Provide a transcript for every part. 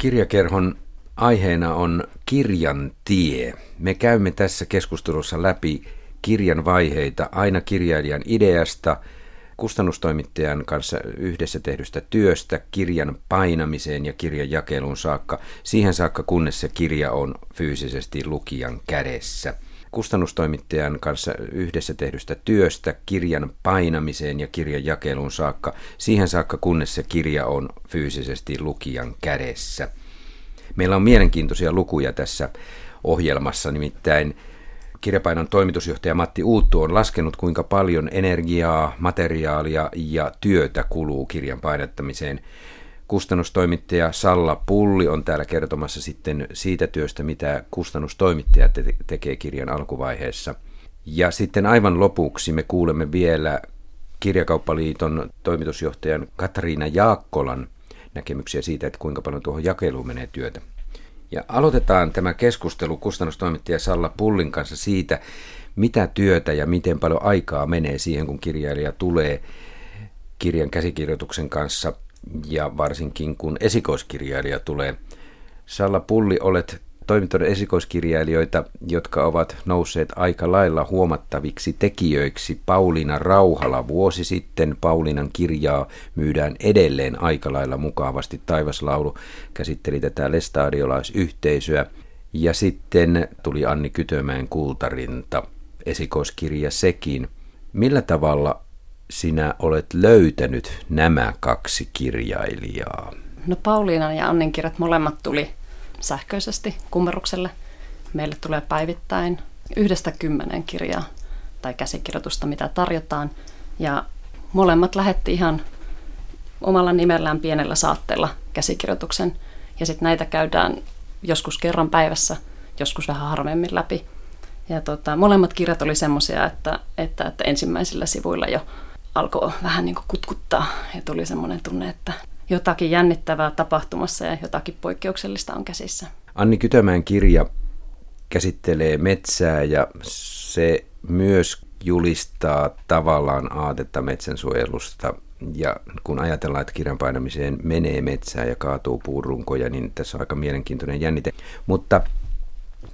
Kirjakerhon aiheena on kirjan tie. Me käymme tässä keskustelussa läpi kirjan vaiheita aina kirjailijan ideasta, kustannustoimittajan kanssa yhdessä tehdystä työstä, kirjan painamiseen ja kirjan jakeluun saakka, siihen saakka kunnes se kirja on fyysisesti lukijan kädessä – kustannustoimittajan kanssa yhdessä tehdystä työstä kirjan painamiseen ja kirjan jakeluun saakka, siihen saakka kunnes se kirja on fyysisesti lukijan kädessä. Meillä on mielenkiintoisia lukuja tässä ohjelmassa, nimittäin kirjapainon toimitusjohtaja Matti Uuttu on laskenut, kuinka paljon energiaa, materiaalia ja työtä kuluu kirjan painattamiseen. Kustannustoimittaja Salla Pulli on täällä kertomassa sitten siitä työstä, mitä kustannustoimittaja te- tekee kirjan alkuvaiheessa. Ja sitten aivan lopuksi me kuulemme vielä Kirjakauppaliiton toimitusjohtajan Katriina Jaakkolan näkemyksiä siitä, että kuinka paljon tuohon jakeluun menee työtä. Ja aloitetaan tämä keskustelu kustannustoimittaja Salla Pullin kanssa siitä, mitä työtä ja miten paljon aikaa menee siihen, kun kirjailija tulee kirjan käsikirjoituksen kanssa ja varsinkin kun esikoiskirjailija tulee. Salla Pulli, olet toimittanut esikoiskirjailijoita, jotka ovat nousseet aika lailla huomattaviksi tekijöiksi. Pauliina Rauhala vuosi sitten Pauliinan kirjaa myydään edelleen aika lailla mukavasti. Taivaslaulu käsitteli tätä lestadiolaisyhteisöä. Ja sitten tuli Anni Kytömäen kultarinta, esikoiskirja sekin. Millä tavalla sinä olet löytänyt nämä kaksi kirjailijaa? No Pauliina ja Annin kirjat molemmat tuli sähköisesti kummerukselle. Meille tulee päivittäin yhdestä kymmenen kirjaa tai käsikirjoitusta, mitä tarjotaan. Ja molemmat lähetti ihan omalla nimellään pienellä saatteella käsikirjoituksen. Ja sitten näitä käydään joskus kerran päivässä, joskus vähän harvemmin läpi. Ja tota, molemmat kirjat oli semmoisia, että, että, että ensimmäisillä sivuilla jo alkoi vähän niin kuin kutkuttaa ja tuli semmoinen tunne, että jotakin jännittävää tapahtumassa ja jotakin poikkeuksellista on käsissä. Anni Kytömään kirja käsittelee metsää ja se myös julistaa tavallaan aatetta metsänsuojelusta. Ja kun ajatellaan, että kirjan painamiseen menee metsää ja kaatuu puurunkoja, niin tässä on aika mielenkiintoinen jännite. Mutta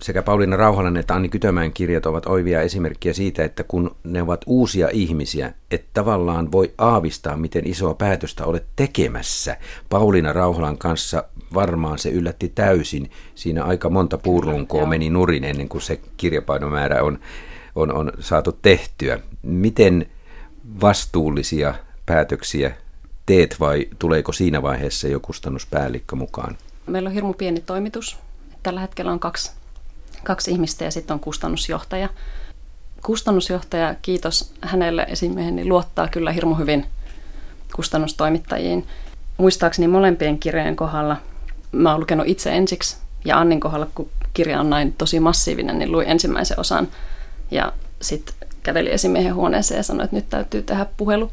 sekä Pauliina Rauhalan että Anni Kytömäen kirjat ovat oivia esimerkkejä siitä, että kun ne ovat uusia ihmisiä, että tavallaan voi aavistaa, miten isoa päätöstä olet tekemässä. Pauliina Rauhalan kanssa varmaan se yllätti täysin. Siinä aika monta puurunkoa meni nurin ennen kuin se kirjapainomäärä on, on, on saatu tehtyä. Miten vastuullisia päätöksiä teet vai tuleeko siinä vaiheessa jo kustannuspäällikkö mukaan? Meillä on hirmu pieni toimitus. Tällä hetkellä on kaksi kaksi ihmistä ja sitten on kustannusjohtaja. Kustannusjohtaja, kiitos hänelle esimieheni, luottaa kyllä hirmu hyvin kustannustoimittajiin. Muistaakseni molempien kirjojen kohdalla, mä oon lukenut itse ensiksi ja Annin kohdalla, kun kirja on näin tosi massiivinen, niin luin ensimmäisen osan ja sitten käveli esimiehen huoneeseen ja sanoi, että nyt täytyy tehdä puhelu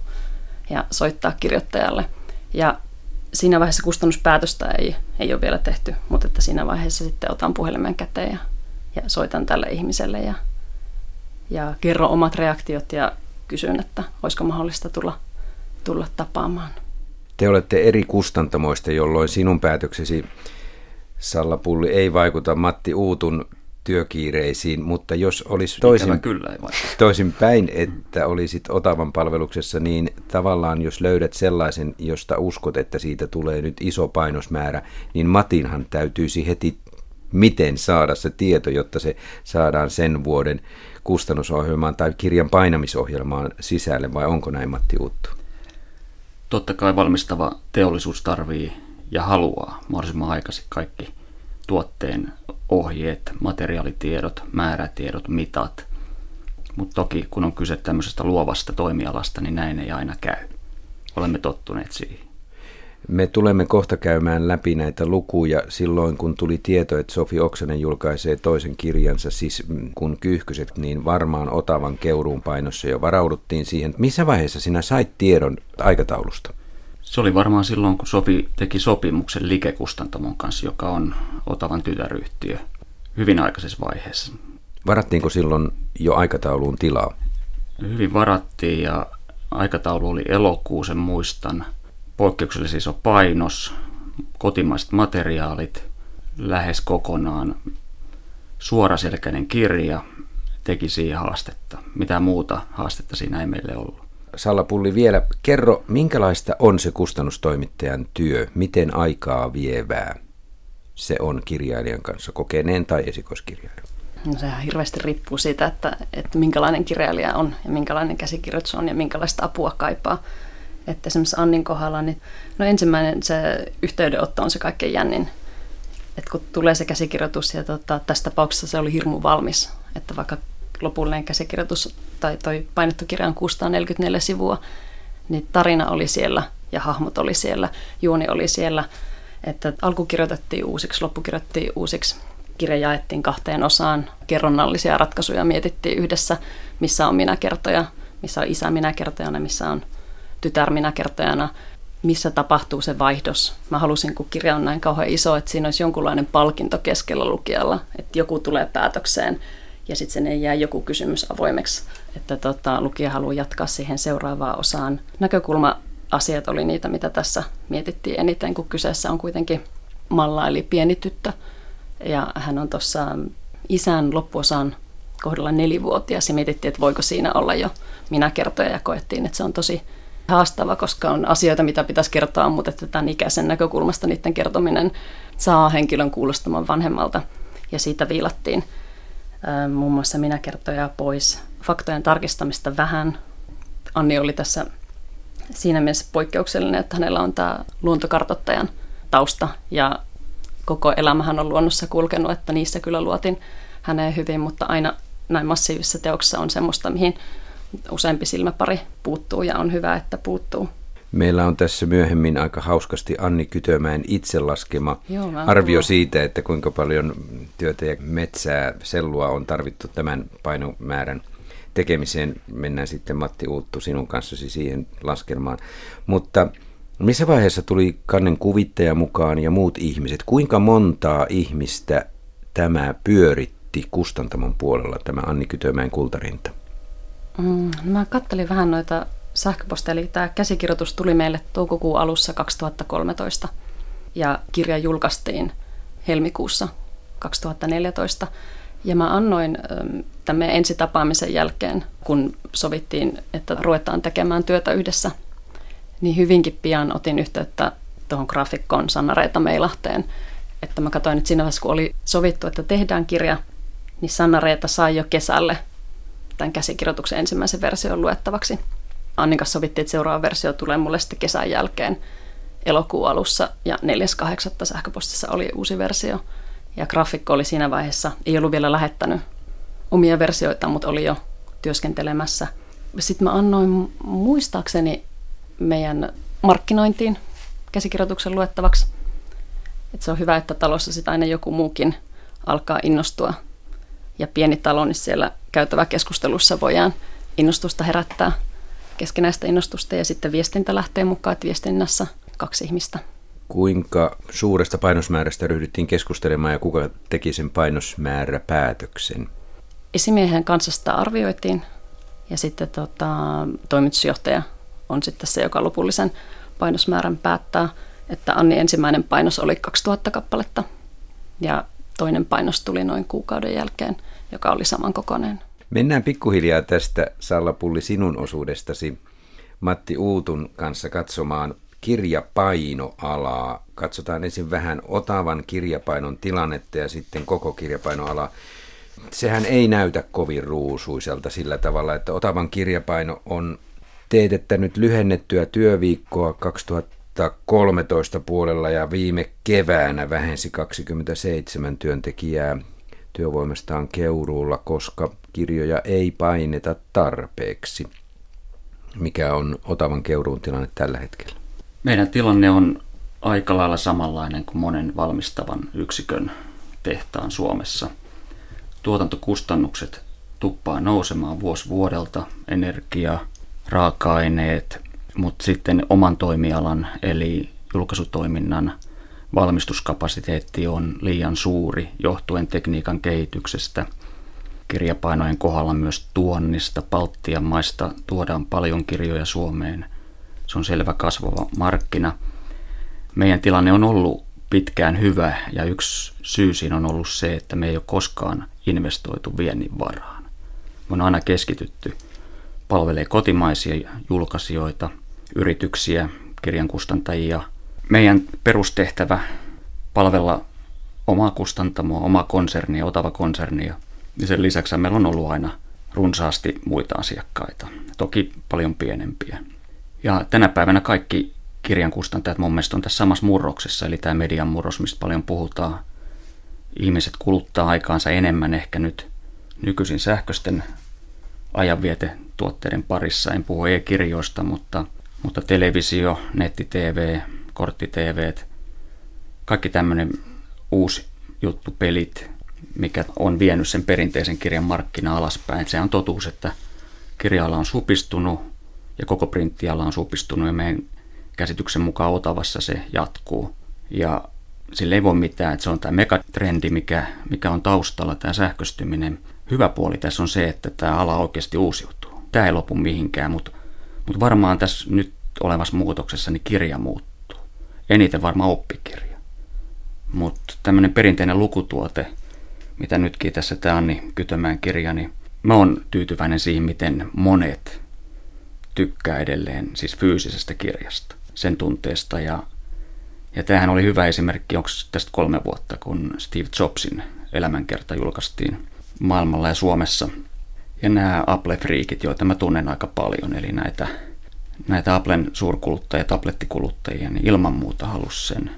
ja soittaa kirjoittajalle. Ja siinä vaiheessa kustannuspäätöstä ei, ei ole vielä tehty, mutta että siinä vaiheessa sitten otan puhelimen käteen ja ja soitan tälle ihmiselle ja, ja kerron omat reaktiot ja kysyn, että olisiko mahdollista tulla, tulla tapaamaan. Te olette eri kustantamoista, jolloin sinun päätöksesi Salla Pulli ei vaikuta Matti Uutun työkiireisiin, mutta jos olisi toisin, kyllä ei toisin päin, että olisit Otavan palveluksessa, niin tavallaan jos löydät sellaisen, josta uskot, että siitä tulee nyt iso painosmäärä, niin Matinhan täytyisi heti miten saada se tieto, jotta se saadaan sen vuoden kustannusohjelmaan tai kirjan painamisohjelmaan sisälle, vai onko näin Matti Uuttu? Totta kai valmistava teollisuus tarvii ja haluaa mahdollisimman aikaisin kaikki tuotteen ohjeet, materiaalitiedot, määrätiedot, mitat. Mutta toki kun on kyse tämmöisestä luovasta toimialasta, niin näin ei aina käy. Olemme tottuneet siihen. Me tulemme kohta käymään läpi näitä lukuja silloin, kun tuli tieto, että Sofi Oksanen julkaisee toisen kirjansa, siis kun kyyhkyset, niin varmaan Otavan keuruun painossa jo varauduttiin siihen. Missä vaiheessa sinä sait tiedon aikataulusta? Se oli varmaan silloin, kun Sofi teki sopimuksen Likekustantamon kanssa, joka on Otavan tytäryhtiö, hyvin aikaisessa vaiheessa. Varattiinko silloin jo aikatauluun tilaa? Hyvin varattiin ja aikataulu oli elokuusen muistan – poikkeuksellisen iso painos, kotimaiset materiaalit, lähes kokonaan suoraselkäinen kirja teki siihen haastetta. Mitä muuta haastetta siinä ei meille ollut. Salla Pulli vielä, kerro, minkälaista on se kustannustoimittajan työ? Miten aikaa vievää se on kirjailijan kanssa, kokeneen tai esikoiskirjailijan? No sehän hirveästi riippuu siitä, että, että minkälainen kirjailija on ja minkälainen käsikirjoitus on ja minkälaista apua kaipaa. Että esimerkiksi Annin kohdalla, niin no ensimmäinen se yhteydenotto on se kaikkein jännin. Että kun tulee se käsikirjoitus ja tota, tässä tapauksessa se oli hirmu valmis, että vaikka lopullinen käsikirjoitus tai toi painettu kirja on 644 sivua, niin tarina oli siellä ja hahmot oli siellä, juoni oli siellä, että alku kirjoitettiin uusiksi, loppu kirjoitettiin uusiksi kirja jaettiin kahteen osaan. Kerronnallisia ratkaisuja mietittiin yhdessä, missä on minä kertoja, missä on isä minä kertojana, missä on tytär minä kertojana, missä tapahtuu se vaihdos. Mä halusin, kun kirja on näin kauhean iso, että siinä olisi jonkunlainen palkinto keskellä lukijalla, että joku tulee päätökseen ja sitten sen ei jää joku kysymys avoimeksi, että tota, lukija haluaa jatkaa siihen seuraavaan osaan. Näkökulma-asiat oli niitä, mitä tässä mietittiin eniten, kun kyseessä on kuitenkin Malla eli pieni tyttö, ja hän on tuossa isän loppuosan kohdalla nelivuotias ja mietittiin, että voiko siinä olla jo minä kertoja ja koettiin, että se on tosi haastava, koska on asioita, mitä pitäisi kertoa, mutta että tämän ikäisen näkökulmasta niiden kertominen saa henkilön kuulostamaan vanhemmalta ja siitä viilattiin muun muassa minä kertoja pois. Faktojen tarkistamista vähän. Anni oli tässä siinä mielessä poikkeuksellinen, että hänellä on tämä luontokartottajan tausta ja koko elämähän on luonnossa kulkenut, että niissä kyllä luotin häneen hyvin, mutta aina näin massiivisessa teoksessa on semmoista, mihin useampi silmäpari puuttuu ja on hyvä, että puuttuu. Meillä on tässä myöhemmin aika hauskasti Anni Kytömäen itse laskema Joo, arvio tullut. siitä, että kuinka paljon työtä ja metsää, sellua on tarvittu tämän painomäärän tekemiseen. Mennään sitten Matti Uuttu sinun kanssasi siihen laskelmaan. Mutta missä vaiheessa tuli kannen kuvittaja mukaan ja muut ihmiset? Kuinka montaa ihmistä tämä pyöritti kustantamon puolella, tämä Anni Kytömäen kultarinta? Mm, mä kattelin vähän noita sähköposteja, eli tämä käsikirjoitus tuli meille toukokuun alussa 2013 ja kirja julkaistiin helmikuussa 2014. Ja mä annoin tämän ensitapaamisen jälkeen, kun sovittiin, että ruvetaan tekemään työtä yhdessä niin hyvinkin pian otin yhteyttä tuohon graafikkoon Sanna Reeta Meilahteen, että mä katsoin, että siinä vaiheessa, kun oli sovittu, että tehdään kirja, niin Sanna Reeta sai jo kesälle tämän käsikirjoituksen ensimmäisen version luettavaksi. Annin sovittiin, että seuraava versio tulee mulle sitten kesän jälkeen elokuun alussa ja 4.8. sähköpostissa oli uusi versio. Ja graafikko oli siinä vaiheessa, ei ollut vielä lähettänyt omia versioita, mutta oli jo työskentelemässä. Sitten mä annoin muistaakseni meidän markkinointiin käsikirjoituksen luettavaksi. Et se on hyvä, että talossa sitä aina joku muukin alkaa innostua. Ja pieni talo, niin siellä käytävä keskustelussa voidaan innostusta herättää keskenäistä innostusta ja sitten viestintä lähtee mukaan, että viestinnässä kaksi ihmistä. Kuinka suuresta painosmäärästä ryhdyttiin keskustelemaan ja kuka teki sen painosmääräpäätöksen? Esimiehen kanssa sitä arvioitiin ja sitten tota, toimitusjohtaja on sitten se, joka lopullisen painosmäärän päättää. Että Anni ensimmäinen painos oli 2000 kappaletta ja toinen painos tuli noin kuukauden jälkeen, joka oli samankokoinen. Mennään pikkuhiljaa tästä Sallapulli sinun osuudestasi Matti Uutun kanssa katsomaan kirjapainoalaa. Katsotaan ensin vähän Otavan kirjapainon tilannetta ja sitten koko kirjapainoalaa. Sehän ei näytä kovin ruusuiselta sillä tavalla, että Otavan kirjapaino on teetettänyt lyhennettyä työviikkoa 2013 puolella ja viime keväänä vähensi 27 työntekijää työvoimastaan Keuruulla, koska kirjoja ei paineta tarpeeksi. Mikä on Otavan Keuruun tilanne tällä hetkellä? Meidän tilanne on aika lailla samanlainen kuin monen valmistavan yksikön tehtaan Suomessa. Tuotantokustannukset tuppaa nousemaan vuosi vuodelta, energia, raaka-aineet, mutta sitten oman toimialan eli julkaisutoiminnan valmistuskapasiteetti on liian suuri johtuen tekniikan kehityksestä. Kirjapainojen kohdalla myös tuonnista, Baltian maista tuodaan paljon kirjoja Suomeen. Se on selvä kasvava markkina. Meidän tilanne on ollut pitkään hyvä ja yksi syy siinä on ollut se, että me ei ole koskaan investoitu viennin varaan. Me on aina keskitytty palvelee kotimaisia julkaisijoita, yrityksiä, kirjankustantajia. Meidän perustehtävä palvella omaa kustantamoa, omaa konsernia, Otava konsernia. Ja sen lisäksi meillä on ollut aina runsaasti muita asiakkaita, toki paljon pienempiä. Ja tänä päivänä kaikki kirjankustantajat mun mielestä on tässä samassa murroksessa, eli tämä median murros, mistä paljon puhutaan. Ihmiset kuluttaa aikaansa enemmän ehkä nyt nykyisin sähköisten ajanvietetuotteiden parissa. En puhu e-kirjoista, mutta, mutta televisio, netti-tv, kortti-tv, kaikki tämmöinen uusi juttu, pelit, mikä on vienyt sen perinteisen kirjan markkina alaspäin. Se on totuus, että kirjalla on supistunut ja koko printtiala on supistunut ja meidän käsityksen mukaan Otavassa se jatkuu. Ja sille ei voi mitään, että se on tämä megatrendi, mikä, mikä on taustalla, tämä sähköstyminen. Hyvä puoli tässä on se, että tämä ala oikeasti uusiutuu. Tämä ei lopu mihinkään, mutta, mutta varmaan tässä nyt olevassa muutoksessa niin kirja muuttuu. Eniten varmaan oppikirja. Mutta tämmöinen perinteinen lukutuote, mitä nytkin tässä tämä Anni Kytömään kirja, niin mä oon tyytyväinen siihen, miten monet tykkää edelleen siis fyysisestä kirjasta, sen tunteesta. Ja, ja tämähän oli hyvä esimerkki, onko tästä kolme vuotta, kun Steve Jobsin elämänkerta julkaistiin maailmalla ja Suomessa. Ja nämä Apple-friikit, joita mä tunnen aika paljon, eli näitä, näitä Applen suurkuluttajia, tablettikuluttajia, niin ilman muuta halus sen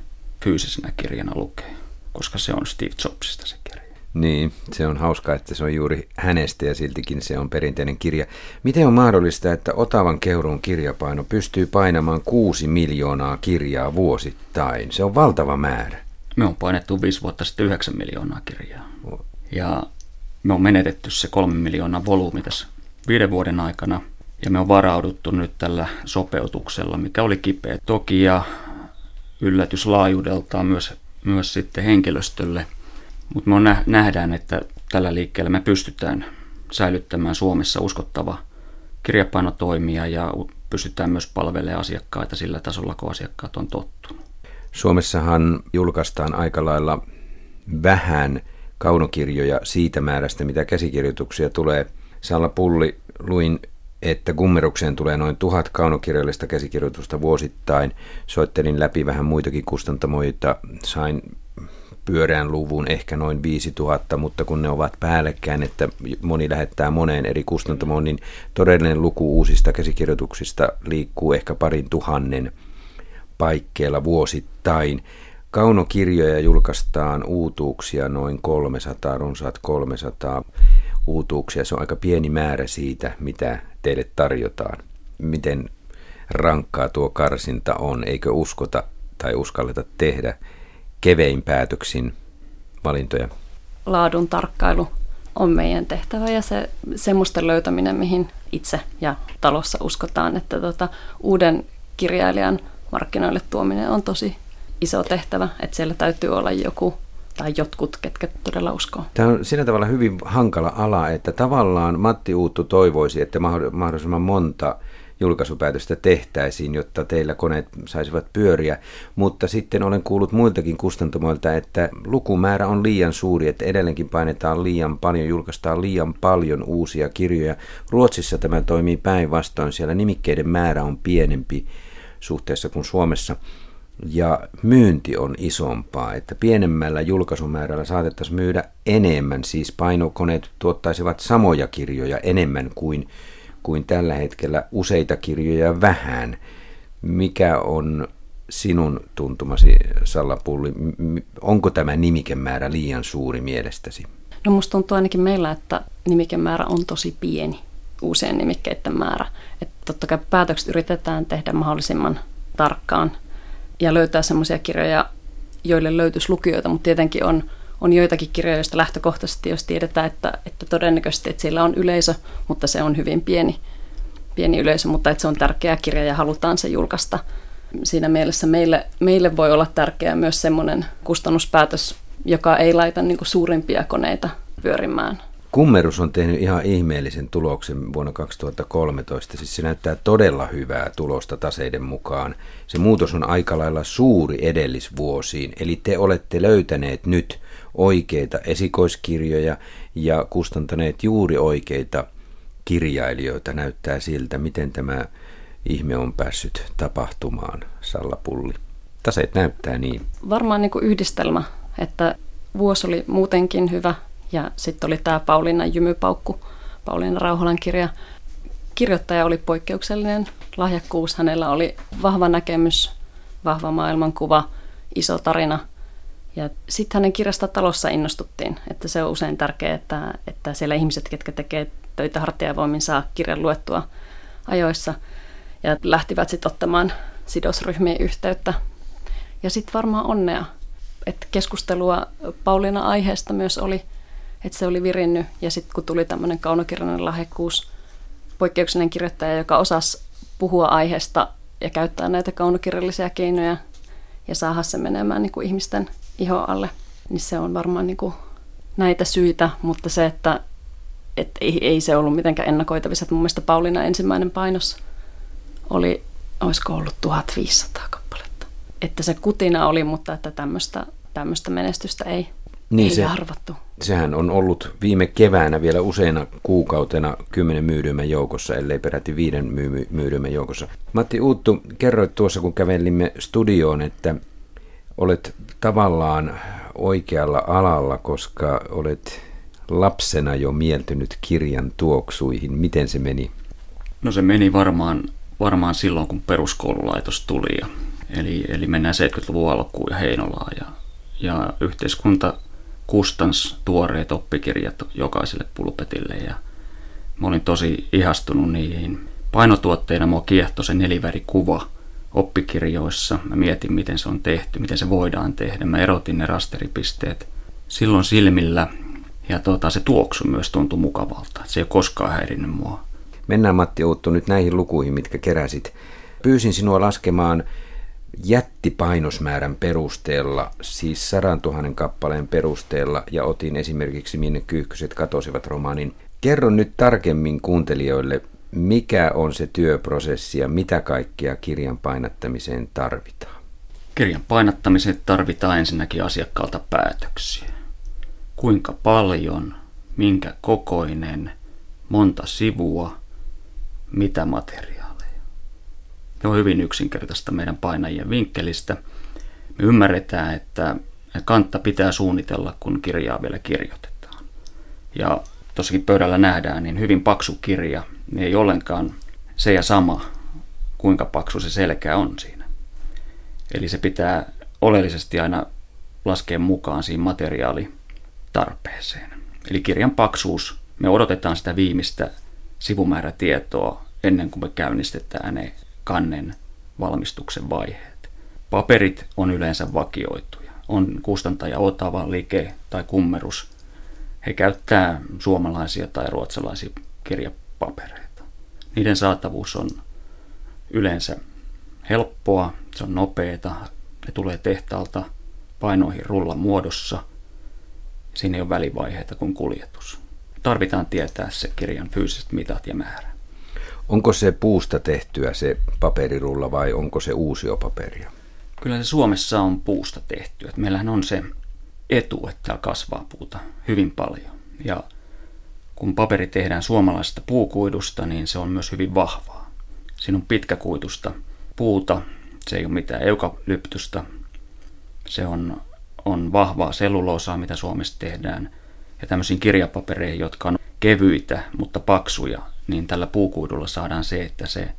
fyysisenä kirjana lukea, koska se on Steve Jobsista se kirja. Niin, se on hauska, että se on juuri hänestä ja siltikin se on perinteinen kirja. Miten on mahdollista, että Otavan keuruun kirjapaino pystyy painamaan kuusi miljoonaa kirjaa vuosittain? Se on valtava määrä. Me on painettu viisi vuotta sitten yhdeksän miljoonaa kirjaa. Ja me on menetetty se kolme miljoonaa volyymi tässä viiden vuoden aikana. Ja me on varauduttu nyt tällä sopeutuksella, mikä oli kipeä toki ja yllätyslaajuudeltaan myös, myös sitten henkilöstölle. Mutta me nähdään, että tällä liikkeellä me pystytään säilyttämään Suomessa uskottava kirjapainotoimija ja pystytään myös palvelemaan asiakkaita sillä tasolla, kun asiakkaat on tottunut. Suomessahan julkaistaan aika lailla vähän kaunokirjoja siitä määrästä, mitä käsikirjoituksia tulee. Salla Pulli, luin, että Gummerukseen tulee noin tuhat kaunokirjallista käsikirjoitusta vuosittain. Soittelin läpi vähän muitakin kustantamoita, sain pyöreän luvun ehkä noin 5000, mutta kun ne ovat päällekkäin, että moni lähettää moneen eri kustantamoon, niin todellinen luku uusista käsikirjoituksista liikkuu ehkä parin tuhannen paikkeilla vuosittain. Kaunokirjoja julkaistaan uutuuksia noin 300, runsaat 300 uutuuksia. Se on aika pieni määrä siitä, mitä teille tarjotaan. Miten rankkaa tuo karsinta on, eikö uskota tai uskalleta tehdä kevein päätöksin valintoja? Laadun tarkkailu on meidän tehtävä ja se semmoisten löytäminen, mihin itse ja talossa uskotaan, että tota, uuden kirjailijan markkinoille tuominen on tosi iso tehtävä, että siellä täytyy olla joku tai jotkut, ketkä todella uskoo. Tämä on sillä tavalla hyvin hankala ala, että tavallaan Matti Uuttu toivoisi, että mahdollisimman monta julkaisupäätöstä tehtäisiin, jotta teillä koneet saisivat pyöriä, mutta sitten olen kuullut muiltakin kustantamoilta, että lukumäärä on liian suuri, että edelleenkin painetaan liian paljon, julkaistaan liian paljon uusia kirjoja. Ruotsissa tämä toimii päinvastoin, siellä nimikkeiden määrä on pienempi suhteessa kuin Suomessa ja myynti on isompaa, että pienemmällä julkaisumäärällä saatettaisiin myydä enemmän, siis painokoneet tuottaisivat samoja kirjoja enemmän kuin, kuin tällä hetkellä useita kirjoja vähän. Mikä on sinun tuntumasi, Salla Pulli, onko tämä nimikemäärä liian suuri mielestäsi? No musta tuntuu ainakin meillä, että nimikemäärä on tosi pieni, uusien nimikkeiden määrä. Että totta kai päätökset yritetään tehdä mahdollisimman tarkkaan – ja löytää semmoisia kirjoja, joille löytyisi lukijoita, mutta tietenkin on, on joitakin kirjoja, joista lähtökohtaisesti, jos tiedetään, että, että todennäköisesti että siellä on yleisö, mutta se on hyvin pieni, pieni yleisö, mutta että se on tärkeä kirja ja halutaan se julkaista. Siinä mielessä meille, meille voi olla tärkeää myös semmoinen kustannuspäätös, joka ei laita niin kuin suurimpia koneita pyörimään. Kummerus on tehnyt ihan ihmeellisen tuloksen vuonna 2013. Siis se näyttää todella hyvää tulosta taseiden mukaan. Se muutos on aika lailla suuri edellisvuosiin. Eli te olette löytäneet nyt oikeita esikoiskirjoja ja kustantaneet juuri oikeita kirjailijoita. Näyttää siltä, miten tämä ihme on päässyt tapahtumaan, Salla Pulli. Taseet näyttää niin. Varmaan niin kuin yhdistelmä, että vuosi oli muutenkin hyvä ja sitten oli tämä Pauliina Jymypaukku, Pauliina Rauhalan kirja. Kirjoittaja oli poikkeuksellinen lahjakkuus. Hänellä oli vahva näkemys, vahva maailmankuva, iso tarina. Ja sitten hänen kirjasta talossa innostuttiin, että se on usein tärkeää, että, että siellä ihmiset, ketkä tekee töitä hartiavoimin, saa kirjan luettua ajoissa. Ja lähtivät sitten ottamaan sidosryhmien yhteyttä. Ja sitten varmaan onnea, että keskustelua Pauliina aiheesta myös oli – että se oli virinnyt. Ja sitten kun tuli tämmöinen kaunokirjainen lahjakkuus, poikkeuksellinen kirjoittaja, joka osasi puhua aiheesta ja käyttää näitä kaunokirjallisia keinoja ja saada se menemään niin kuin ihmisten iho alle, niin se on varmaan niin kuin näitä syitä, mutta se, että et ei, ei se ollut mitenkään ennakoitavissa. Mun mielestä Pauliina ensimmäinen painos oli, olisiko ollut 1500 kappaletta. Että se kutina oli, mutta että tämmöistä menestystä ei, niin ei se, arvattu. Sehän on ollut viime keväänä vielä useina kuukautena kymmenen myydymän joukossa, ellei peräti viiden myy- myydymän joukossa. Matti Uuttu, kerroit tuossa kun kävelimme studioon, että olet tavallaan oikealla alalla, koska olet lapsena jo mieltynyt kirjan tuoksuihin. Miten se meni? No se meni varmaan, varmaan silloin, kun peruskoululaitos tuli. Ja, eli, eli mennään 70-luvun alkuun ja Heinolaan. Ja, ja yhteiskunta Kustans tuoreet oppikirjat jokaiselle pulpetille ja mä olin tosi ihastunut niihin. Painotuotteena mua kiehtoi se nelivärikuva oppikirjoissa. Mä mietin, miten se on tehty, miten se voidaan tehdä. Mä erotin ne rasteripisteet silloin silmillä ja tuota, se tuoksu myös tuntui mukavalta. Se ei ole koskaan häirinnyt mua. Mennään Matti Uuttu nyt näihin lukuihin, mitkä keräsit. Pyysin sinua laskemaan jättipainosmäärän perusteella, siis sadan tuhannen kappaleen perusteella, ja otin esimerkiksi Minne Kyyhkyset katosivat romaanin. Kerro nyt tarkemmin kuuntelijoille, mikä on se työprosessi ja mitä kaikkea kirjan painattamiseen tarvitaan? Kirjan painattamiseen tarvitaan ensinnäkin asiakkaalta päätöksiä. Kuinka paljon, minkä kokoinen, monta sivua, mitä materiaalia ne on hyvin yksinkertaista meidän painajien vinkkelistä. Me ymmärretään, että kantta pitää suunnitella, kun kirjaa vielä kirjoitetaan. Ja tossakin pöydällä nähdään, niin hyvin paksu kirja ei ollenkaan se ja sama, kuinka paksu se selkä on siinä. Eli se pitää oleellisesti aina laskea mukaan siihen materiaalitarpeeseen. Eli kirjan paksuus, me odotetaan sitä viimeistä sivumäärätietoa ennen kuin me käynnistetään ne kannen valmistuksen vaiheet. Paperit on yleensä vakioituja. On kustantaja Otava, Like tai Kummerus. He käyttää suomalaisia tai ruotsalaisia kirjapapereita. Niiden saatavuus on yleensä helppoa, se on nopeeta, ne tulee tehtaalta painoihin rullan muodossa. Siinä ei ole välivaiheita kuin kuljetus. Tarvitaan tietää se kirjan fyysiset mitat ja määrä. Onko se puusta tehtyä se paperirulla vai onko se uusiopaperia? Kyllä se Suomessa on puusta tehtyä. Meillähän on se etu, että täällä kasvaa puuta hyvin paljon. Ja kun paperi tehdään suomalaisesta puukuidusta, niin se on myös hyvin vahvaa. Siinä on pitkäkuitusta puuta, se ei ole mitään eukalyptusta. Se on, on vahvaa selluloosaa, mitä Suomessa tehdään. Ja tämmöisiin kirjapapereihin, jotka on kevyitä, mutta paksuja, niin tällä puukuidulla saadaan se, että se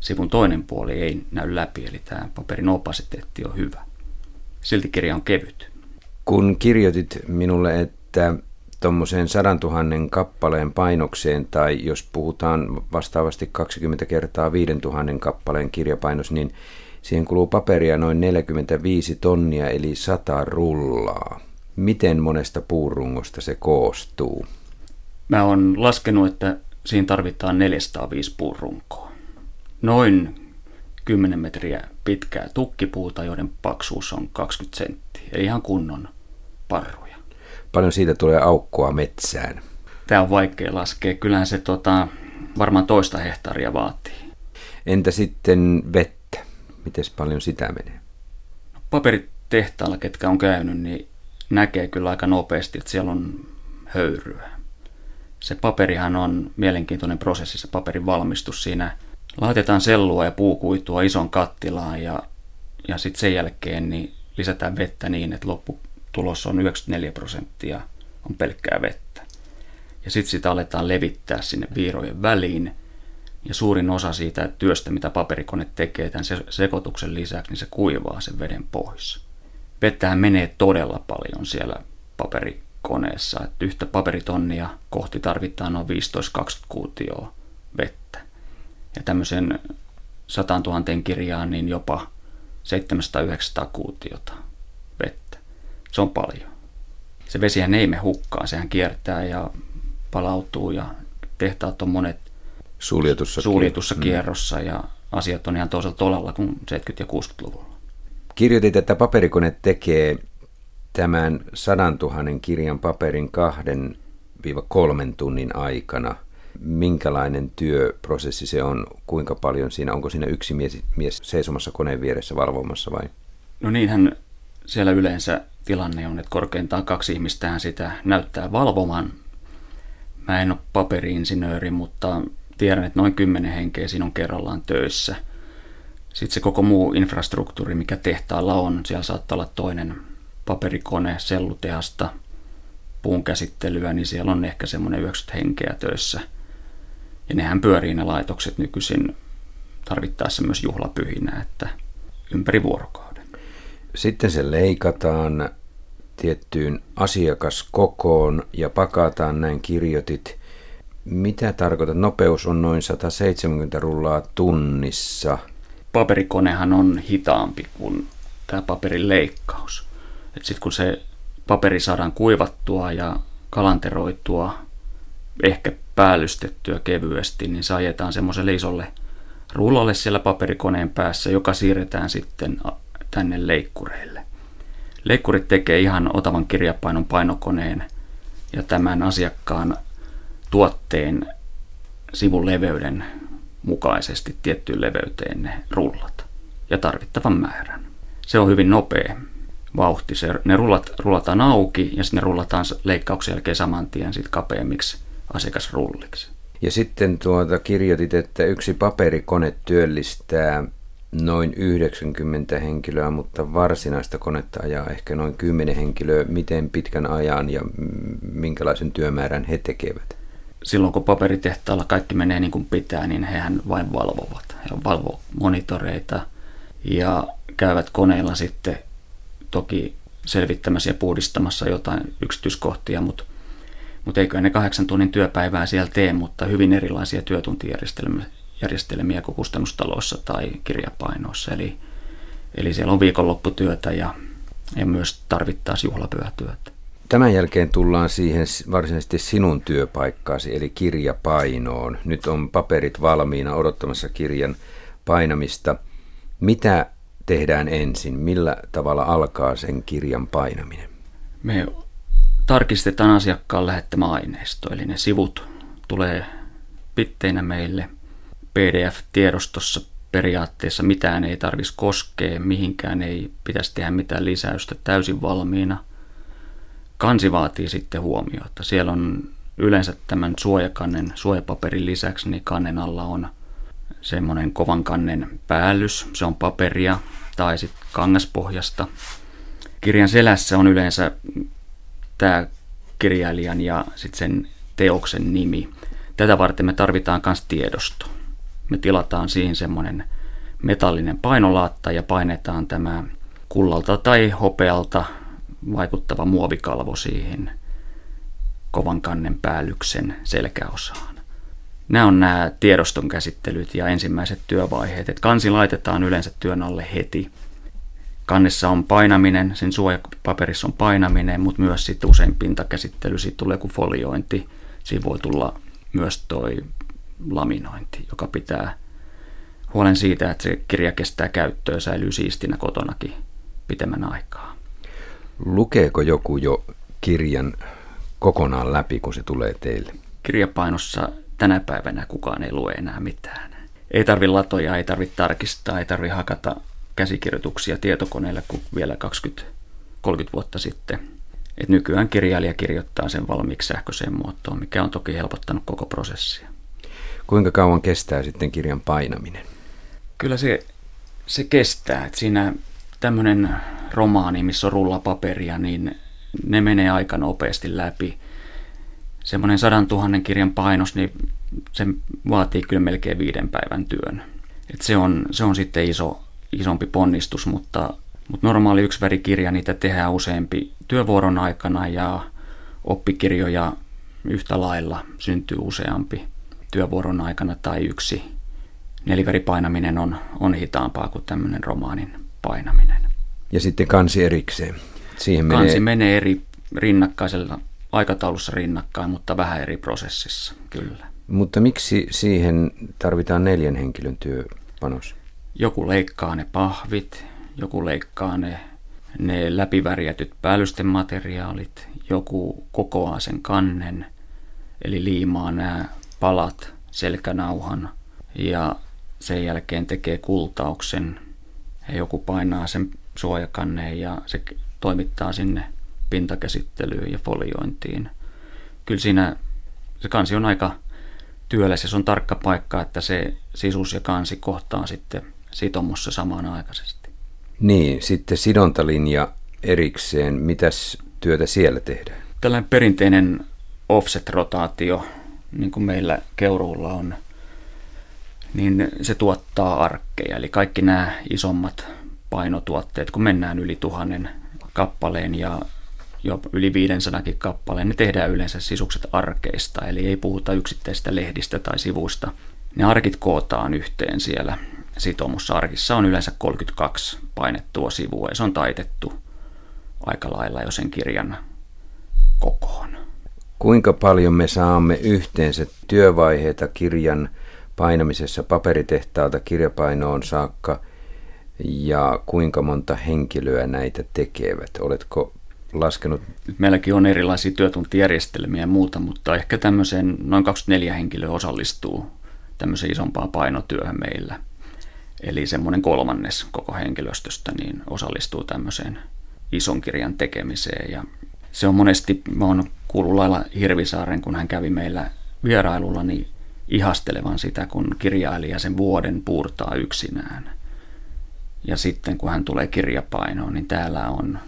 sivun toinen puoli ei näy läpi, eli tämä paperin opasiteetti on hyvä. Silti kirja on kevyt. Kun kirjoitit minulle, että tuommoiseen sadan tuhannen kappaleen painokseen, tai jos puhutaan vastaavasti 20 kertaa 5000 kappaleen kirjapainos, niin siihen kuluu paperia noin 45 tonnia, eli 100 rullaa. Miten monesta puurungosta se koostuu? Mä oon laskenut, että siinä tarvitaan 405 puurunkoa. Noin 10 metriä pitkää tukkipuuta, joiden paksuus on 20 senttiä. Eli ihan kunnon parruja. Paljon siitä tulee aukkoa metsään. Tämä on vaikea laskea. Kyllähän se tota, varmaan toista hehtaaria vaatii. Entä sitten vettä? Miten paljon sitä menee? No, paperitehtaalla, ketkä on käynyt, niin näkee kyllä aika nopeasti, että siellä on höyryä. Se paperihan on mielenkiintoinen prosessi, se paperin valmistus. Siinä laitetaan sellua ja puukuitua ison kattilaan ja, ja sitten sen jälkeen niin lisätään vettä niin, että lopputulos on 94 prosenttia on pelkkää vettä. Ja sitten sitä aletaan levittää sinne viirojen väliin. Ja suurin osa siitä työstä, mitä paperikone tekee tämän sekoituksen lisäksi, niin se kuivaa sen veden pois. Vettähän menee todella paljon siellä paperikoneessa. Että yhtä paperitonnia kohti tarvitaan noin 15-20 kuutioa vettä. Ja tämmöisen 100 000 kirjaan niin jopa 700-900 kuutiota vettä. Se on paljon. Se vesihän ei me hukkaan, sehän kiertää ja palautuu ja tehtaat on monet suljetussa, suljetussa kierrossa mm. ja asiat on ihan toisella tolalla kuin 70- ja 60-luvulla. Kirjoitit, että paperikone tekee tämän 100 000 kirjan paperin kahden kolmen tunnin aikana. Minkälainen työprosessi se on? Kuinka paljon siinä? Onko siinä yksi mies, mies seisomassa koneen vieressä valvomassa vai? No niinhän siellä yleensä tilanne on, että korkeintaan kaksi ihmistä sitä näyttää valvomaan. Mä en ole paperiinsinööri, mutta tiedän, että noin kymmenen henkeä siinä on kerrallaan töissä. Sitten se koko muu infrastruktuuri, mikä tehtaalla on, siellä saattaa olla toinen paperikone, sellutehasta, puun käsittelyä, niin siellä on ehkä semmoinen 90 henkeä töissä. Ja nehän pyörii ne laitokset nykyisin tarvittaessa myös juhlapyhinä, että ympäri vuorokauden. Sitten se leikataan tiettyyn asiakaskokoon ja pakataan, näin kirjoitit. Mitä tarkoitat? Nopeus on noin 170 rullaa tunnissa. Paperikonehan on hitaampi kuin tämä paperin leikkaus. Sitten kun se paperi saadaan kuivattua ja kalanteroitua, ehkä päällystettyä kevyesti, niin se ajetaan semmoiselle isolle rullalle siellä paperikoneen päässä, joka siirretään sitten tänne leikkureille. Leikkurit tekee ihan otavan kirjapainon painokoneen ja tämän asiakkaan tuotteen sivun leveyden mukaisesti tiettyyn leveyteen ne rullat ja tarvittavan määrän. Se on hyvin nopea vauhti. Se, ne rullat, rullataan auki ja sitten ne rullataan leikkauksen jälkeen saman tien sit kapeammiksi asiakasrulliksi. Ja sitten tuota kirjoitit, että yksi paperikone työllistää noin 90 henkilöä, mutta varsinaista konetta ajaa ehkä noin 10 henkilöä. Miten pitkän ajan ja minkälaisen työmäärän he tekevät? Silloin kun paperitehtaalla kaikki menee niin kuin pitää, niin hehän vain valvovat. He valvovat monitoreita ja käyvät koneilla sitten toki selvittämässä ja puhdistamassa jotain yksityiskohtia, mutta, mutta eikö ne kahdeksan tunnin työpäivää siellä tee, mutta hyvin erilaisia työtuntijärjestelmiä kuin kustannustaloissa tai kirjapainoissa. Eli, eli siellä on viikonlopputyötä ja, ja myös tarvittaisiin juhlapyötyötä. Tämän jälkeen tullaan siihen varsinaisesti sinun työpaikkaasi, eli kirjapainoon. Nyt on paperit valmiina odottamassa kirjan painamista. Mitä tehdään ensin? Millä tavalla alkaa sen kirjan painaminen? Me tarkistetaan asiakkaan lähettämä aineisto, eli ne sivut tulee pitteinä meille PDF-tiedostossa periaatteessa mitään ei tarvitsisi koskea, mihinkään ei pitäisi tehdä mitään lisäystä täysin valmiina. Kansi vaatii sitten huomiota. Siellä on yleensä tämän suojakannen, suojapaperin lisäksi, niin kannen alla on semmoinen kovan kannen päällys, se on paperia tai sitten kangaspohjasta. Kirjan selässä on yleensä tämä kirjailijan ja sitten sen teoksen nimi. Tätä varten me tarvitaan myös tiedosto. Me tilataan siihen semmoinen metallinen painolaatta ja painetaan tämä kullalta tai hopealta vaikuttava muovikalvo siihen kovan kannen päällyksen selkäosaan. Nämä on nämä tiedoston käsittelyt ja ensimmäiset työvaiheet. Et kansi laitetaan yleensä työn alle heti. Kannessa on painaminen, sen suojapaperissa on painaminen, mutta myös sitten usein pintakäsittely, siitä tulee kuin foliointi. Siinä voi tulla myös toi laminointi, joka pitää huolen siitä, että se kirja kestää käyttöä, säilyy siistinä kotonakin pitemmän aikaa. Lukeeko joku jo kirjan kokonaan läpi, kun se tulee teille? Kirjapainossa tänä päivänä kukaan ei lue enää mitään. Ei tarvi latoja, ei tarvi tarkistaa, ei tarvi hakata käsikirjoituksia tietokoneelle kuin vielä 20-30 vuotta sitten. Et nykyään kirjailija kirjoittaa sen valmiiksi sähköiseen muotoon, mikä on toki helpottanut koko prosessia. Kuinka kauan kestää sitten kirjan painaminen? Kyllä se, se kestää. Et siinä tämmöinen romaani, missä on rullapaperia, niin ne menee aika nopeasti läpi. Semmoinen sadan tuhannen kirjan painos, niin se vaatii kyllä melkein viiden päivän työn. Et se, on, se on sitten iso, isompi ponnistus, mutta, mutta normaali yksivärikirja, niitä tehdään useampi työvuoron aikana ja oppikirjoja yhtä lailla syntyy useampi työvuoron aikana tai yksi. Neliväripainaminen on, on hitaampaa kuin tämmöinen romaanin painaminen. Ja sitten kansi erikseen. Siihen menee... Kansi menee eri rinnakkaisella aikataulussa rinnakkain, mutta vähän eri prosessissa, kyllä. Mutta miksi siihen tarvitaan neljän henkilön työpanos? Joku leikkaa ne pahvit, joku leikkaa ne, ne läpivärjätyt päällystemateriaalit, joku kokoaa sen kannen, eli liimaa nämä palat selkänauhan ja sen jälkeen tekee kultauksen ja joku painaa sen suojakanneen ja se toimittaa sinne pintakäsittelyyn ja foliointiin. Kyllä siinä se kansi on aika työläs ja se on tarkka paikka, että se sisus ja kansi kohtaa sitten sitomussa samanaikaisesti. Niin, sitten sidontalinja erikseen. Mitäs työtä siellä tehdään? Tällainen perinteinen offset-rotaatio, niin kuin meillä Keuruulla on, niin se tuottaa arkkeja. Eli kaikki nämä isommat painotuotteet, kun mennään yli tuhannen kappaleen ja jo yli 500 kappaleen, ne tehdään yleensä sisukset arkeista, eli ei puhuta yksittäistä lehdistä tai sivuista. Ne arkit kootaan yhteen siellä sitomussa. Arkissa on yleensä 32 painettua sivua ja se on taitettu aika lailla jo sen kirjan kokoon. Kuinka paljon me saamme yhteensä työvaiheita kirjan painamisessa paperitehtaalta kirjapainoon saakka ja kuinka monta henkilöä näitä tekevät? Oletko laskenut? Meilläkin on erilaisia työtuntijärjestelmiä ja muuta, mutta ehkä tämmöiseen noin 24 henkilöä osallistuu tämmöiseen isompaan painotyöhön meillä. Eli semmoinen kolmannes koko henkilöstöstä niin osallistuu tämmöiseen ison kirjan tekemiseen. Ja se on monesti, mä oon kuullut lailla Hirvisaaren, kun hän kävi meillä vierailulla, niin ihastelevan sitä, kun kirjailija sen vuoden puurtaa yksinään. Ja sitten kun hän tulee kirjapainoon, niin täällä on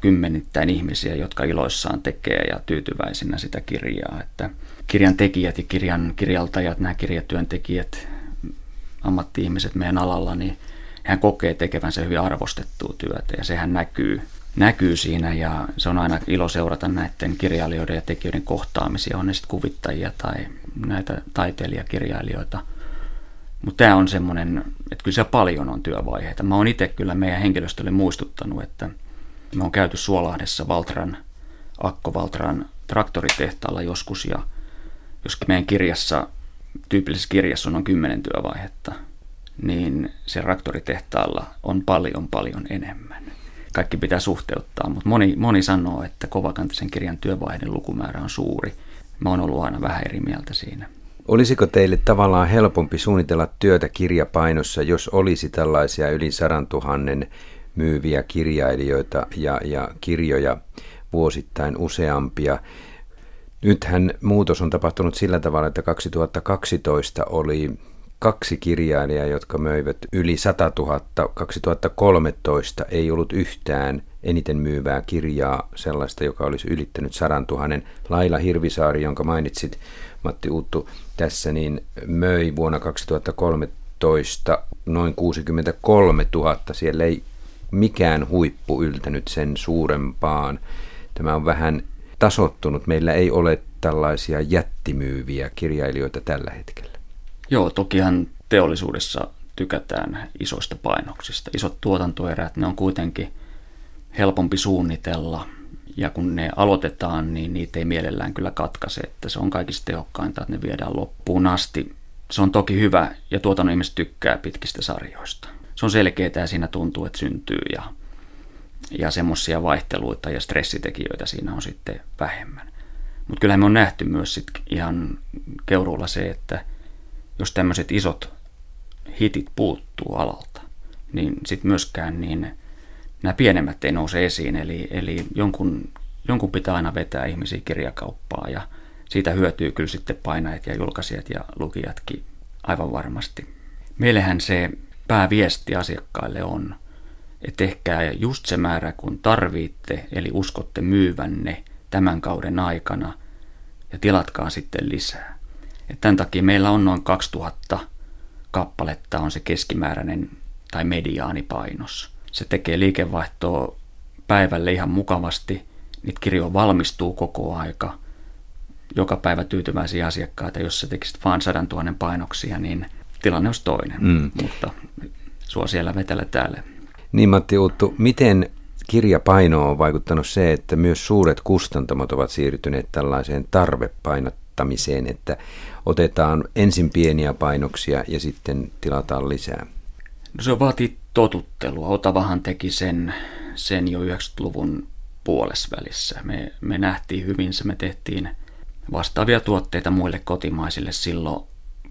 kymmenittäin ihmisiä, jotka iloissaan tekee ja tyytyväisinä sitä kirjaa. Että kirjan tekijät ja kirjan kirjaltajat, nämä kirjatyöntekijät, ammatti-ihmiset meidän alalla, niin hän kokee tekevänsä hyvin arvostettua työtä ja sehän näkyy, näkyy siinä ja se on aina ilo seurata näiden kirjailijoiden ja tekijöiden kohtaamisia, on ne sitten kuvittajia tai näitä taiteilijakirjailijoita. Mutta tämä on semmoinen, että kyllä se paljon on työvaiheita. Mä oon itse kyllä meidän henkilöstölle muistuttanut, että me on käyty Suolahdessa Valtran, Akko Valtran traktoritehtaalla joskus ja jos meidän kirjassa, tyypillisessä kirjassa on noin kymmenen työvaihetta, niin se traktoritehtaalla on paljon paljon enemmän. Kaikki pitää suhteuttaa, mutta moni, moni sanoo, että kovakantisen kirjan työvaiheiden lukumäärä on suuri. Mä oon ollut aina vähän eri mieltä siinä. Olisiko teille tavallaan helpompi suunnitella työtä kirjapainossa, jos olisi tällaisia yli sadan tuhannen myyviä kirjailijoita ja, ja kirjoja vuosittain useampia. Nythän muutos on tapahtunut sillä tavalla, että 2012 oli kaksi kirjailijaa, jotka möivät yli 100 000. 2013 ei ollut yhtään eniten myyvää kirjaa, sellaista, joka olisi ylittänyt 100 000. Laila Hirvisaari, jonka mainitsit Matti Uuttu tässä, niin möi vuonna 2013 noin 63 000. Siellä ei mikään huippu yltänyt sen suurempaan. Tämä on vähän tasottunut. Meillä ei ole tällaisia jättimyyviä kirjailijoita tällä hetkellä. Joo, tokihan teollisuudessa tykätään isoista painoksista. Isot tuotantoerät, ne on kuitenkin helpompi suunnitella ja kun ne aloitetaan, niin niitä ei mielellään kyllä katkaise, että se on kaikista tehokkainta, että ne viedään loppuun asti. Se on toki hyvä ja tuotannon ihmiset tykkää pitkistä sarjoista se on selkeää ja siinä tuntuu, että syntyy ja, ja semmoisia vaihteluita ja stressitekijöitä siinä on sitten vähemmän. Mutta kyllähän me on nähty myös sit ihan keuruulla se, että jos tämmöiset isot hitit puuttuu alalta, niin sitten myöskään niin nämä pienemmät ei nouse esiin. Eli, eli jonkun, jonkun pitää aina vetää ihmisiä kirjakauppaa ja siitä hyötyy kyllä sitten painajat ja julkaisijat ja lukijatkin aivan varmasti. Meillähän se pääviesti asiakkaille on, että tehkää just se määrä kun tarvitte, eli uskotte myyvänne tämän kauden aikana ja tilatkaa sitten lisää. Et tämän takia meillä on noin 2000 kappaletta on se keskimääräinen tai mediaanipainos. Se tekee liikevaihtoa päivälle ihan mukavasti. Niitä kirjoja valmistuu koko aika. Joka päivä tyytyväisiä asiakkaita. Jos sä tekisit vain sadan tuhannen painoksia, niin tilanne olisi toinen. Mm. Mutta sua siellä vetellä täällä. Niin Matti Uuttu, miten kirjapainoon on vaikuttanut se, että myös suuret kustantamot ovat siirtyneet tällaiseen tarvepainottamiseen, että otetaan ensin pieniä painoksia ja sitten tilataan lisää? No se vaatii totuttelua. Otavahan teki sen, sen jo 90-luvun puolesvälissä. Me, me nähtiin hyvin se, me tehtiin vastaavia tuotteita muille kotimaisille silloin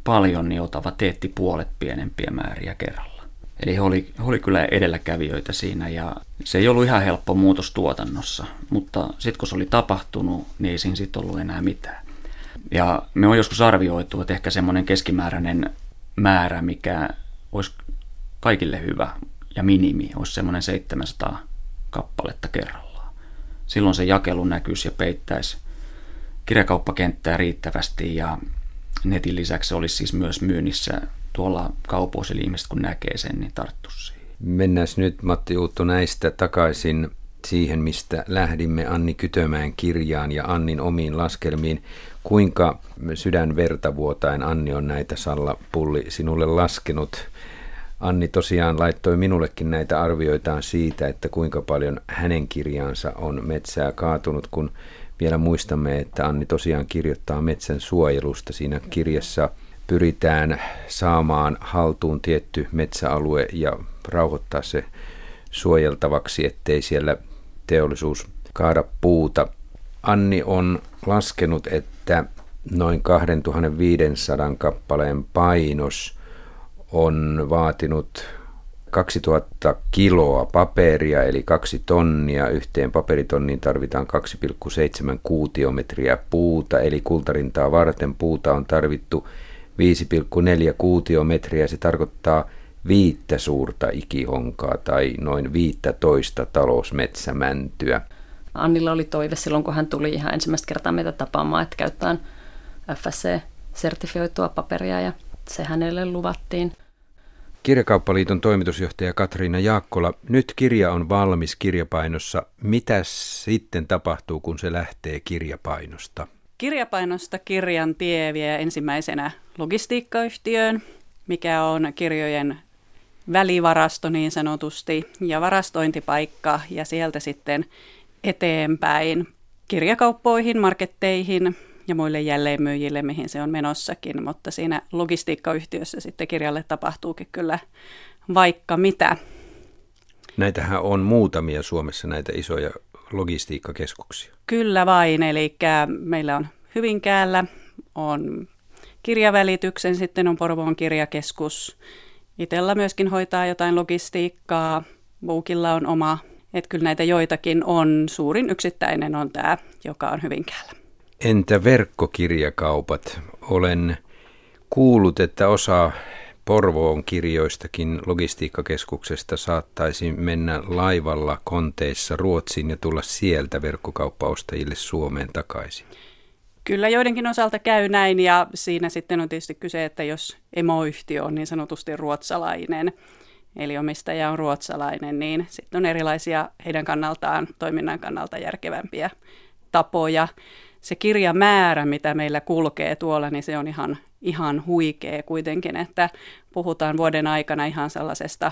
paljon, niin Otava teetti puolet pienempiä määriä kerralla. Eli he oli, he oli kyllä edelläkävijöitä siinä ja se ei ollut ihan helppo muutos tuotannossa, mutta sitten kun se oli tapahtunut, niin ei siinä sitten ollut enää mitään. Ja me on joskus arvioitu, että ehkä semmoinen keskimääräinen määrä, mikä olisi kaikille hyvä ja minimi, olisi semmoinen 700 kappaletta kerrallaan. Silloin se jakelu näkyisi ja peittäisi kirjakauppakenttää riittävästi ja netin lisäksi olisi siis myös myynnissä tuolla kaupoissa, eli ihmiset kun näkee sen, niin tarttuisi siihen. Mennään nyt Matti Uutto näistä takaisin siihen, mistä lähdimme Anni Kytömään kirjaan ja Annin omiin laskelmiin. Kuinka sydänverta vuotain Anni on näitä Salla Pulli sinulle laskenut? Anni tosiaan laittoi minullekin näitä arvioitaan siitä, että kuinka paljon hänen kirjaansa on metsää kaatunut, kun vielä muistamme, että Anni tosiaan kirjoittaa metsän suojelusta. Siinä kirjassa pyritään saamaan haltuun tietty metsäalue ja rauhoittaa se suojeltavaksi, ettei siellä teollisuus kaada puuta. Anni on laskenut, että noin 2500 kappaleen painos on vaatinut 2000 kiloa paperia, eli kaksi tonnia. Yhteen paperitonniin tarvitaan 2,7 kuutiometriä puuta, eli kultarintaa varten puuta on tarvittu 5,4 kuutiometriä. Se tarkoittaa viittä suurta ikihonkaa tai noin 15 talousmetsämäntyä. Annilla oli toive silloin, kun hän tuli ihan ensimmäistä kertaa meitä tapaamaan, että käytetään FSC-sertifioitua paperia ja se hänelle luvattiin. Kirjakauppaliiton toimitusjohtaja Katriina Jaakkola, nyt kirja on valmis kirjapainossa. Mitä sitten tapahtuu, kun se lähtee kirjapainosta? Kirjapainosta kirjan tie vie ensimmäisenä logistiikkayhtiöön, mikä on kirjojen välivarasto niin sanotusti ja varastointipaikka ja sieltä sitten eteenpäin kirjakauppoihin, marketteihin ja muille jälleenmyyjille, mihin se on menossakin, mutta siinä logistiikkayhtiössä sitten kirjalle tapahtuukin kyllä vaikka mitä. Näitähän on muutamia Suomessa näitä isoja logistiikkakeskuksia. Kyllä vain, eli meillä on Hyvinkäällä, on kirjavälityksen, sitten on Porvoon kirjakeskus. Itellä myöskin hoitaa jotain logistiikkaa, Buukilla on oma, että kyllä näitä joitakin on. Suurin yksittäinen on tämä, joka on Hyvinkäällä. Entä verkkokirjakaupat? Olen kuullut, että osa Porvoon kirjoistakin logistiikkakeskuksesta saattaisi mennä laivalla konteissa Ruotsiin ja tulla sieltä verkkokauppaostajille Suomeen takaisin. Kyllä joidenkin osalta käy näin ja siinä sitten on tietysti kyse, että jos emoyhtiö on niin sanotusti ruotsalainen, eli omistaja on ruotsalainen, niin sitten on erilaisia heidän kannaltaan, toiminnan kannalta järkevämpiä tapoja. Se kirjamäärä, mitä meillä kulkee tuolla, niin se on ihan, ihan huikea kuitenkin, että puhutaan vuoden aikana ihan sellaisesta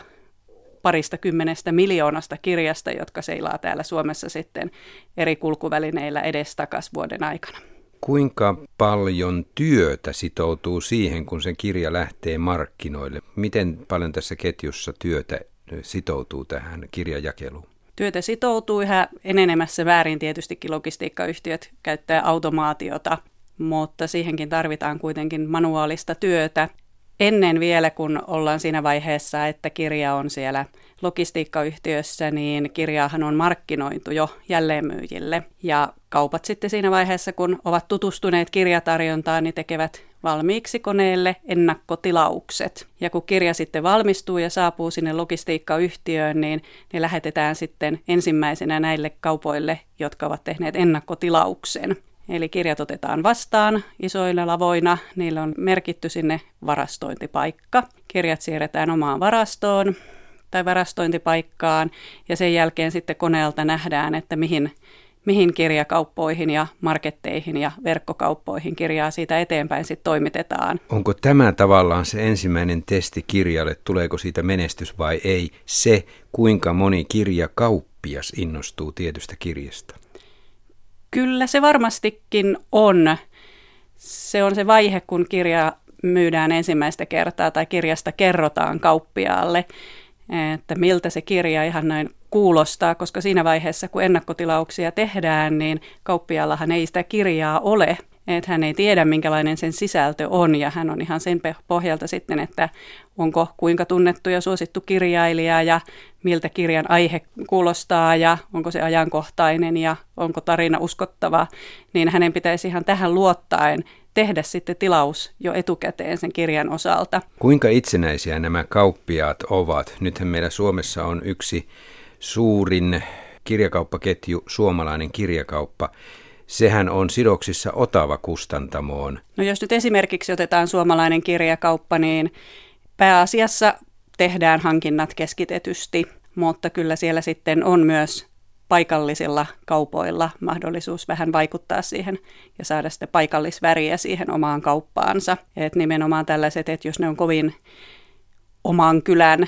parista kymmenestä miljoonasta kirjasta, jotka seilaa täällä Suomessa sitten eri kulkuvälineillä edestakas vuoden aikana. Kuinka paljon työtä sitoutuu siihen, kun se kirja lähtee markkinoille? Miten paljon tässä ketjussa työtä sitoutuu tähän kirjajakeluun? Työtä sitoutuu yhä enenemässä väärin tietystikin logistiikkayhtiöt käyttää automaatiota, mutta siihenkin tarvitaan kuitenkin manuaalista työtä. Ennen vielä, kun ollaan siinä vaiheessa, että kirja on siellä logistiikkayhtiössä, niin kirjaahan on markkinointu jo jälleenmyyjille. Ja kaupat sitten siinä vaiheessa, kun ovat tutustuneet kirjatarjontaan, niin tekevät valmiiksi koneelle ennakkotilaukset. Ja kun kirja sitten valmistuu ja saapuu sinne logistiikkayhtiöön, niin ne lähetetään sitten ensimmäisenä näille kaupoille, jotka ovat tehneet ennakkotilauksen. Eli kirjat otetaan vastaan isoilla lavoina, niillä on merkitty sinne varastointipaikka. Kirjat siirretään omaan varastoon tai varastointipaikkaan ja sen jälkeen sitten koneelta nähdään, että mihin, mihin kirjakauppoihin ja marketteihin ja verkkokauppoihin kirjaa siitä eteenpäin sitten toimitetaan. Onko tämä tavallaan se ensimmäinen testi kirjalle, tuleeko siitä menestys vai ei, se kuinka moni kirjakauppias innostuu tietystä kirjasta? Kyllä se varmastikin on. Se on se vaihe, kun kirja myydään ensimmäistä kertaa tai kirjasta kerrotaan kauppiaalle, että miltä se kirja ihan näin kuulostaa, koska siinä vaiheessa, kun ennakkotilauksia tehdään, niin kauppiaallahan ei sitä kirjaa ole että hän ei tiedä, minkälainen sen sisältö on, ja hän on ihan sen pohjalta sitten, että onko kuinka tunnettu ja suosittu kirjailija, ja miltä kirjan aihe kuulostaa, ja onko se ajankohtainen, ja onko tarina uskottava, niin hänen pitäisi ihan tähän luottaen tehdä sitten tilaus jo etukäteen sen kirjan osalta. Kuinka itsenäisiä nämä kauppiaat ovat? Nythän meillä Suomessa on yksi suurin kirjakauppaketju, suomalainen kirjakauppa sehän on sidoksissa Otava kustantamoon. No jos nyt esimerkiksi otetaan suomalainen kirjakauppa, niin pääasiassa tehdään hankinnat keskitetysti, mutta kyllä siellä sitten on myös paikallisilla kaupoilla mahdollisuus vähän vaikuttaa siihen ja saada sitä paikallisväriä siihen omaan kauppaansa. Et nimenomaan tällaiset, että jos ne on kovin oman kylän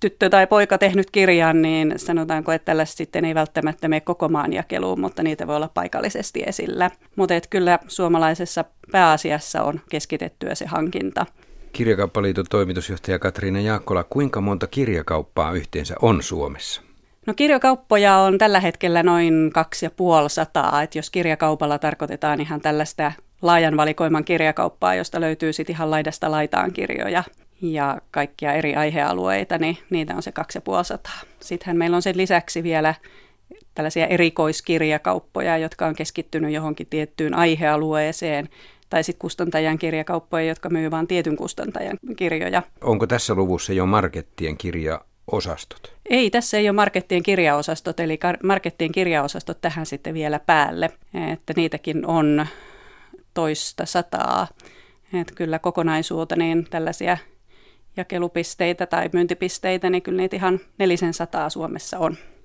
tyttö tai poika tehnyt kirjan, niin sanotaanko, että tällaiset sitten ei välttämättä mene koko maan jakeluun, mutta niitä voi olla paikallisesti esillä. Mutta kyllä suomalaisessa pääasiassa on keskitettyä se hankinta. Kirjakauppaliiton toimitusjohtaja Katriina Jaakkola, kuinka monta kirjakauppaa yhteensä on Suomessa? No kirjakauppoja on tällä hetkellä noin kaksi ja puoli sataa, että jos kirjakaupalla tarkoitetaan ihan tällaista laajan valikoiman kirjakauppaa, josta löytyy sitten ihan laidasta laitaan kirjoja ja kaikkia eri aihealueita, niin niitä on se 2500. Sittenhän meillä on sen lisäksi vielä tällaisia erikoiskirjakauppoja, jotka on keskittynyt johonkin tiettyyn aihealueeseen, tai sitten kustantajan kirjakauppoja, jotka myy vain tietyn kustantajan kirjoja. Onko tässä luvussa jo markettien kirjaosastot? Ei, tässä ei ole markettien kirjaosastot, eli markettien kirjaosastot tähän sitten vielä päälle, että niitäkin on toista sataa. Että kyllä kokonaisuutta niin tällaisia jakelupisteitä tai myyntipisteitä, niin kyllä niitä ihan nelisen sataa Suomessa on.